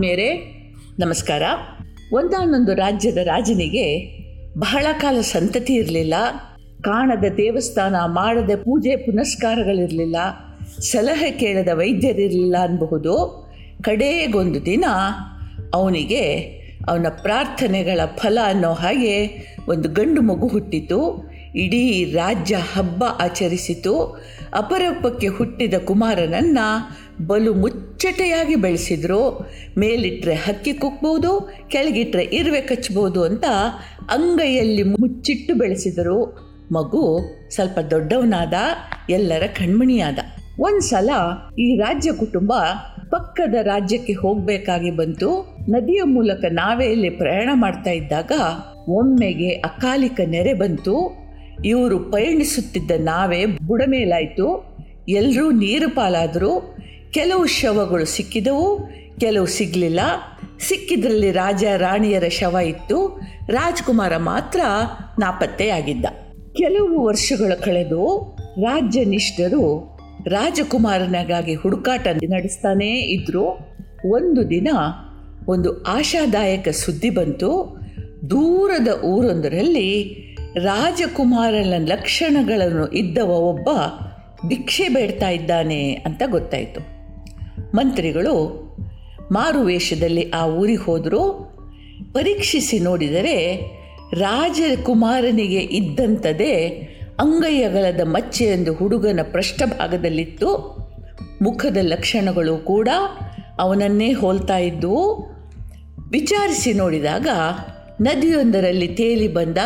ಆತ್ಮೀಯರೇ, ನಮಸ್ಕಾರ. ಒಂದಾನೊಂದು ರಾಜ್ಯದ ರಾಜನಿಗೆ ಬಹಳ ಕಾಲ ಸಂತತಿ ಇರಲಿಲ್ಲ. ಕಾಣದ ದೇವಸ್ಥಾನ, ಮಾಡದ ಪೂಜೆ, ಪುನಸ್ಕಾರಗಳಿರಲಿಲ್ಲ. ಸಲಹೆ ಕೇಳದ ವೈದ್ಯರಿರಲಿಲ್ಲ ಅನ್ಬಹುದು. ಕಡೆಗೊಂದು ದಿನ ಅವನಿಗೆ ಅವನ ಪ್ರಾರ್ಥನೆಗಳ ಫಲ ಅನ್ನೋ ಹಾಗೆ ಒಂದು ಗಂಡು ಮಗು ಹುಟ್ಟಿತು. ಇಡೀ ರಾಜ್ಯ ಹಬ್ಬ ಆಚರಿಸಿತು. ಅಪರೂಪಕ್ಕೆ ಹುಟ್ಟಿದ ಕುಮಾರನನ್ನು ಬಲು ಮುಚ್ಚಟೆಯಾಗಿ ಬೆಳೆಸಿದ್ರು. ಮೇಲಿಟ್ಟರೆ ಹಕ್ಕಿ ಕುಕ್ಬೋದು ಕೆಳಗಿಟ್ಟರೆ ಇರುವೆ ಕಚ್ಚಬಹುದು ಅಂತ ಅಂಗೈಯಲ್ಲಿ ಮುಚ್ಚಿಟ್ಟು ಬೆಳೆಸಿದರು. ಮಗು ಸ್ವಲ್ಪ ದೊಡ್ಡವನಾದ, ಎಲ್ಲರ ಕಣ್ಮಣಿಯಾದ. ಒಂದು ಸಲ ಈ ರಾಜ್ಯ ಕುಟುಂಬ ಪಕ್ಕದ ರಾಜ್ಯಕ್ಕೆ ಹೋಗಬೇಕಾಗಿ ಬಂತು. ನದಿಯ ಮೂಲಕ ನಾವೆಯಲ್ಲಿ ಪ್ರಯಾಣ ಮಾಡ್ತಾ ಇದ್ದಾಗ ಒಮ್ಮೆಗೆ ಅಕಾಲಿಕ ನೆರೆ ಬಂತು. ಇವರು ಪಯಣಿಸುತ್ತಿದ್ದ ನಾವೇ ಬುಡಮೇಲಾಯಿತು ಎಲ್ಲರೂ ನೀರು ಪಾಲಾದರು. ಕೆಲವು ಶವಗಳು ಸಿಕ್ಕಿದವು, ಕೆಲವು ಸಿಗಲಿಲ್ಲ. ಸಿಕ್ಕಿದ್ರಲ್ಲಿ ರಾಜ ರಾಣಿಯರ ಶವ ಇತ್ತು. ರಾಜ್ಕುಮಾರ ಮಾತ್ರ ನಾಪತ್ತೆಯಾಗಿದ್ದ. ಕೆಲವು ವರ್ಷಗಳ ಕಳೆದು ರಾಜ್ಯನಿಷ್ಠರು ರಾಜಕುಮಾರನಿಗಾಗಿ ಹುಡುಕಾಟ ನಡೆಸ್ತಾನೇ ಇದ್ದರು ಒಂದು ದಿನ ಒಂದು ಆಶಾದಾಯಕ ಸುದ್ದಿ ಬಂತು. ದೂರದ ಊರೊಂದರಲ್ಲಿ ರಾಜಕುಮಾರನ ಲಕ್ಷಣಗಳನ್ನು ಇದ್ದವ ಒಬ್ಬ ಭಿಕ್ಷೆ ಬೇಡ್ತಾ ಇದ್ದಾನೆ ಅಂತ ಗೊತ್ತಾಯಿತು. ಮಂತ್ರಿಗಳು ಮಾರುವೇಷದಲ್ಲಿ ಆ ಊರಿಗೆ ಹೋದರೂ ಪರೀಕ್ಷಿಸಿ ನೋಡಿದರೆ ರಾಜಕುಮಾರನಿಗೆ ಇದ್ದಂಥದೇ ಮಚ್ಚೆ ಮಚ್ಚೆಯೊಂದು ಹುಡುಗನ ಪೃಷ್ಠಭಾಗದಲ್ಲಿತ್ತು ಮುಖದ ಲಕ್ಷಣಗಳು ಕೂಡ ಅವನನ್ನೇ ಹೋಲ್ತಾ ಇದ್ದವು. ವಿಚಾರಿಸಿ ನೋಡಿದಾಗ ನದಿಯೊಂದರಲ್ಲಿ ತೇಲಿ ಬಂದ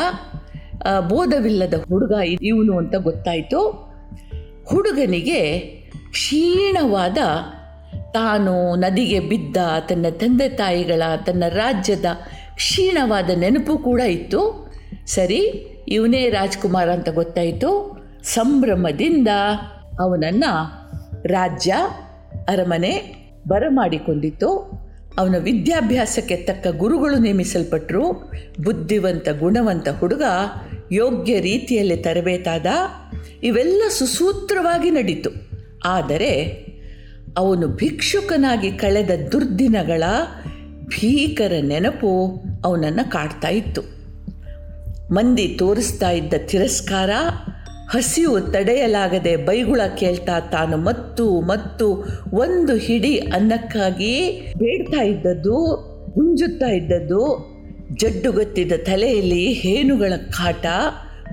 ಬೋಧವಿಲ್ಲದ ಹುಡುಗ ಇವನು ಅಂತ ಗೊತ್ತಾಯಿತು. ಹುಡುಗನಿಗೆ ಕ್ಷೀಣವಾದ ತಾನು ನದಿಗೆ ಬಿದ್ದ ತನ್ನ ತಂದೆ ತಾಯಿಗಳ ತನ್ನ ರಾಜ್ಯದ ಕ್ಷೀಣವಾದ ನೆನಪು ಕೂಡ ಇತ್ತು. ಸರಿ, ಇವನೇ ರಾಜ್ಕುಮಾರ್ ಅಂತ ಗೊತ್ತಾಯಿತು. ಸಂಭ್ರಮದಿಂದ ಅವನನ್ನು ರಾಜ್ಯ, ಅರಮನೆ ಬರಮಾಡಿಕೊಂಡಿತ್ತು. ಅವನ ವಿದ್ಯಾಭ್ಯಾಸಕ್ಕೆ ತಕ್ಕ ಗುರುಗಳು ನೇಮಿಸಲ್ಪಟ್ಟರು ಬುದ್ಧಿವಂತ, ಗುಣವಂತ ಹುಡುಗ ಯೋಗ್ಯ ರೀತಿಯಲ್ಲಿ ತರಬೇತಾದ ಇವೆಲ್ಲ ಸುಸೂತ್ರವಾಗಿ ನಡೀತು. ಆದರೆ ಅವನು ಭಿಕ್ಷುಕನಾಗಿ ಕಳೆದ ದುರ್ದಿನಗಳ ಭೀಕರ ನೆನಪು ಅವನನ್ನು ಕಾಡ್ತಾ ಇತ್ತು. ಮಂದಿ ತೋರಿಸ್ತಾ ಇದ್ದ ತಿರಸ್ಕಾರ ಹಸಿವು ತಡೆಯಲಾಗದೆ ಬೈಗುಳ ಕೇಳ್ತಾ ತಾನು ಮತ್ತು ಮತ್ತು ಒಂದು ಹಿಡಿ ಅನ್ನಕ್ಕಾಗಿ ಬೇಡ್ತಾ ಇದ್ದದ್ದು, ಗುಂಜುತ್ತಾ ಇದ್ದದ್ದು, ಜಡ್ಡುಗತ್ತಿದ ತಲೆಯಲ್ಲಿ ಹೇನುಗಳ ಕಾಟ,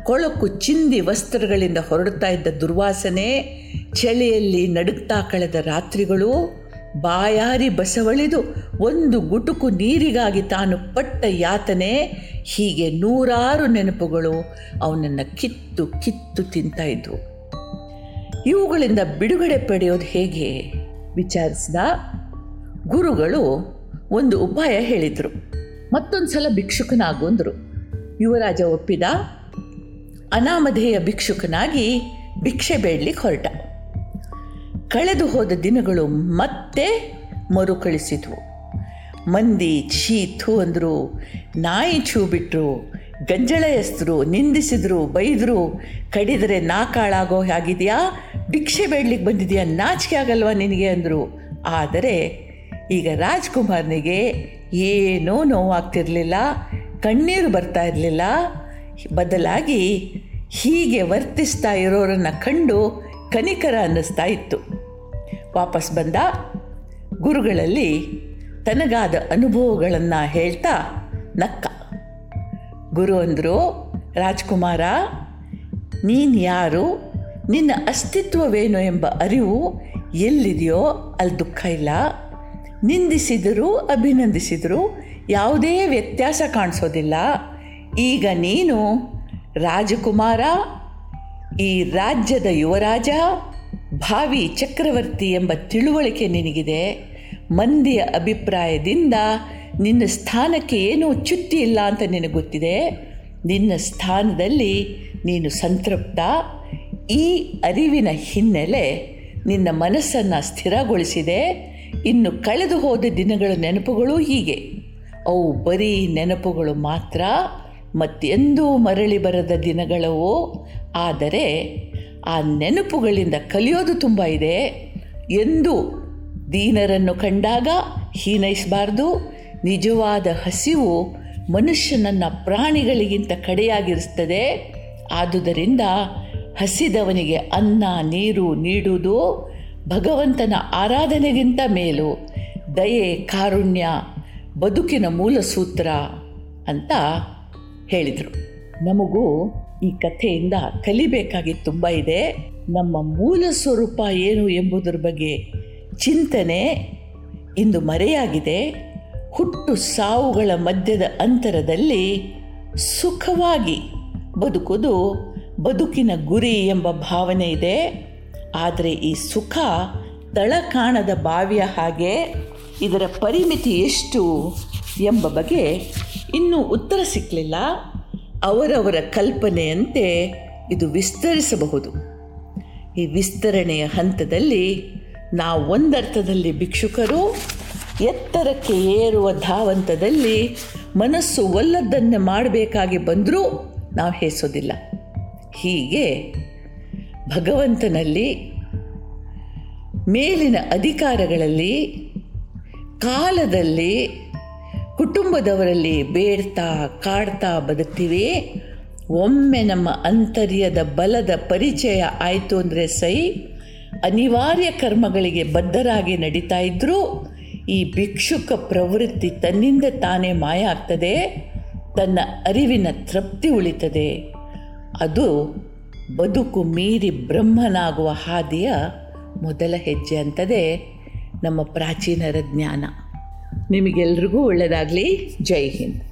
ಕೊಳಕು ಚಿಂದಿ ವಸ್ತ್ರಗಳಿಂದ ಹೊರಡ್ತಾ ಇದ್ದ ದುರ್ವಾಸನೆ, ಚಳಿಯಲ್ಲಿ ನಡುಗ್ತಾ ಕಳೆದ ರಾತ್ರಿಗಳು, ಬಾಯಾರಿ ಬಸವಳಿದು ಒಂದು ಗುಟುಕು ನೀರಿಗಾಗಿ ತಾನು ಪಟ್ಟ ಯಾತನೆ ಹೀಗೆ ನೂರಾರು ನೆನಪುಗಳು ಅವನನ್ನು ಕಿತ್ತು ಕಿತ್ತು ತಿಂತಾ ಇದ್ವು ಇವುಗಳಿಂದ ಬಿಡುಗಡೆ ಪಡೆಯೋದು ಹೇಗೆ? ವಿಚಾರಿಸಿದ ಗುರುಗಳು ಒಂದು ಉಪಾಯ ಹೇಳಿದರು. ಮತ್ತೊಂದು ಸಲ ಭಿಕ್ಷುಕನಾಗು ಅಂದರು ಯುವರಾಜ ಒಪ್ಪಿದ, ಅನಾಮಧೇಯ ಭಿಕ್ಷುಕನಾಗಿ ಭಿಕ್ಷೆ ಬೇಡಲಿಕ್ಕೆ ಹೊರಟ. ಕಳೆದು ಹೋದ ದಿನಗಳು ಮತ್ತೆ ಮರುಕಳಿಸಿದ್ವು. ಮಂದಿ ಥೂ ಅಂದರು, ನಾಯಿ ಛೂ ಬಿಟ್ಟರು ಗಂಜಳ ಎಸ್ತರು ನಿಂದಿಸಿದ್ರು, ಬೈದರು, ಕಡಿದರೆ ನಾಕಾಳಾಗೋ ಹಾಗಿದೆಯಾ, ಭಿಕ್ಷೆ ಬೇಡ್ಲಿಕ್ಕೆ ಬಂದಿದೆಯಾ, ನಾಚಿಕೆ ಆಗಲ್ವಾ ನಿನಗೆ ಅಂದರು. ಆದರೆ ಈಗ ರಾಜ್ಕುಮಾರ್ನಿಗೆ ಏನೂ ನೋವಾಗ್ತಿರಲಿಲ್ಲ, ಕಣ್ಣೀರು ಬರ್ತಾ ಇರಲಿಲ್ಲ. ಬದಲಾಗಿ ಹೀಗೆ ವರ್ತಿಸ್ತಾ ಇರೋರನ್ನು ಕಂಡು ಕನಿಕರ ಅನ್ನಿಸ್ತಾ ಇತ್ತು. ವಾಪಸ್ ಬಂದ ಗುರುಗಳಲ್ಲಿ ತನಗಾದ ಅನುಭವಗಳನ್ನು ಹೇಳ್ತಾ ನಕ್ಕ. ಗುರು ಅಂದರು, ರಾಜ್ಕುಮಾರ, ನೀನು ಯಾರು? ನಿನ್ನ ಅಸ್ತಿತ್ವವೇನು ಎಂಬ ಅರಿವು ಎಲ್ಲಿದೆಯೋ ಅಲ್ಲಿ ದುಃಖ ಇಲ್ಲ. ನಿಂದಿಸಿದರೂ ಅಭಿನಂದಿಸಿದರೂ ಯಾವುದೇ ವ್ಯತ್ಯಾಸ ಕಾಣಿಸೋದಿಲ್ಲ. ಈಗ ನೀನು ರಾಜಕುಮಾರ, ಈ ರಾಜ್ಯದ ಯುವರಾಜ, ಭಾವಿ ಚಕ್ರವರ್ತಿ ಎಂಬ ತಿಳುವಳಿಕೆ ನಿನಗಿದೆ. ಮಂದಿಯ ಅಭಿಪ್ರಾಯದಿಂದ ನಿನ್ನ ಸ್ಥಾನಕ್ಕೆ ಏನೂ ಚ್ಯುತಿ ಇಲ್ಲ ಅಂತ ನಿನಗೆ ಗೊತ್ತಿದೆ? ನಿನ್ನ ಸ್ಥಾನದಲ್ಲಿ ನೀನು ಸಂತೃಪ್ತ. ಈ ಅರಿವಿನ ಹಿನ್ನೆಲೆ ನಿನ್ನ ಮನಸ್ಸನ್ನು ಸ್ಥಿರಗೊಳಿಸಿದೆ. ಇನ್ನು ಕಳೆದು ಹೋದ ದಿನಗಳ ನೆನಪುಗಳು ಹೀಗೆ. ಅವು ಬರೀ ನೆನಪುಗಳು ಮಾತ್ರ, ಮತ್ತೆಂದೂ ಮರಳಿ ಬರದ ದಿನಗಳವು? ಆದರೆ ಆ ನೆನಪುಗಳಿಂದ ಕಲಿಯೋದು ತುಂಬ ಇದೆ. ಎಂದು ದೀನರನ್ನು ಕಂಡಾಗ ಹೀನೈಸಬಾರ್ದು. ನಿಜವಾದ ಹಸಿವು ಮನುಷ್ಯನನ್ನು ಪ್ರಾಣಿಗಳಿಗಿಂತ ಕಡೆಯಾಗಿರುತ್ತದೆ. ಆದುದರಿಂದ ಹಸಿದವನಿಗೆ ಅನ್ನ, ನೀರು ನೀಡುವುದು ಭಗವಂತನ ಆರಾಧನೆಗಿಂತ ಮೇಲು. ದಯೆ, ಕಾರುಣ್ಯ, ಬದುಕಿನ ಮೂಲ ಸೂತ್ರ ಅಂತ ಹೇಳಿದರು. ನಮಗೂ ಈ ಕಥೆಯಿಂದ ಕಲಿಬೇಕಾಗಿ ತುಂಬ ಇದೆ. ನಮ್ಮ ಮೂಲ ಸ್ವರೂಪ ಏನು ಎಂಬುದರ ಬಗ್ಗೆ ಚಿಂತನೆ ಇಂದು ಮರೆಯಾಗಿದೆ. ಹುಟ್ಟು ಸಾವುಗಳ ಮಧ್ಯದ ಅಂತರದಲ್ಲಿ ಸುಖವಾಗಿ ಬದುಕುವುದು ಬದುಕಿನ ಗುರಿ ಎಂಬ ಭಾವನೆ ಇದೆ. ಆದರೆ ಈ ಸುಖ ತಳ ಕಾಣದ ಬಾವಿಯ ಹಾಗೆ ಇದರ ಪರಿಮಿತಿ ಎಷ್ಟು ಎಂಬ ಬಗ್ಗೆ ಇನ್ನೂ ಉತ್ತರ ಸಿಕ್ಕಲಿಲ್ಲ ಅವರವರ ಕಲ್ಪನೆಯಂತೆ ಇದು ವಿಸ್ತರಿಸಬಹುದು. ಈ ವಿಸ್ತರಣೆಯ ಹಂತದಲ್ಲಿ ನಾವು ಒಂದರ್ಥದಲ್ಲಿ ಭಿಕ್ಷುಕರು, ಎತ್ತರಕ್ಕೆ ಏರುವ ಧಾವಂತದಲ್ಲಿ ಮನಸ್ಸು ಒಲ್ಲದ್ದನ್ನು ಮಾಡಬೇಕಾಗಿ ಬಂದರೂ ನಾವು ಹೇಸೋದಿಲ್ಲ. ಹೀಗೆ ಭಗವಂತನಲ್ಲಿ ಮೇಲಿನ ಅಧಿಕಾರಗಳಲ್ಲಿ, ಕಾಲದಲ್ಲಿ ಕುಟುಂಬದವರಲ್ಲಿ ಬೇಡ್ತಾ ಕಾಡ್ತಾ ಬದುಕ್ತೀವಿ. ಒಮ್ಮೆ ನಮ್ಮ ಅಂತರ್ಯದ ಬಲದ ಪರಿಚಯ ಆಯಿತು ಅಂದರೆ ಸೈ ಅನಿವಾರ್ಯ ಕರ್ಮಗಳಿಗೆ ಬದ್ಧರಾಗಿ ನಡೀತಾ ಇದ್ದರೂ ಈ ಭಿಕ್ಷುಕ ಪ್ರವೃತ್ತಿ ತನ್ನಿಂದ ತಾನೇ ಮಾಯ ಆಗ್ತದೆ, ತನ್ನ ಅರಿವಿನ ತೃಪ್ತಿ ಉಳಿತದೆ. ಅದು ಬದುಕು ಮೀರಿ ಬ್ರಹ್ಮನಾಗುವ ಹಾದಿಯ ಮೊದಲ ಹೆಜ್ಜೆ ಅಂತದೆ ನಮ್ಮ ಪ್ರಾಚೀನರ ಜ್ಞಾನ. ನಿಮಗೆಲ್ರಿಗೂ ಒಳ್ಳೆಯದಾಗಲಿ ಜೈ ಹಿಂದ್.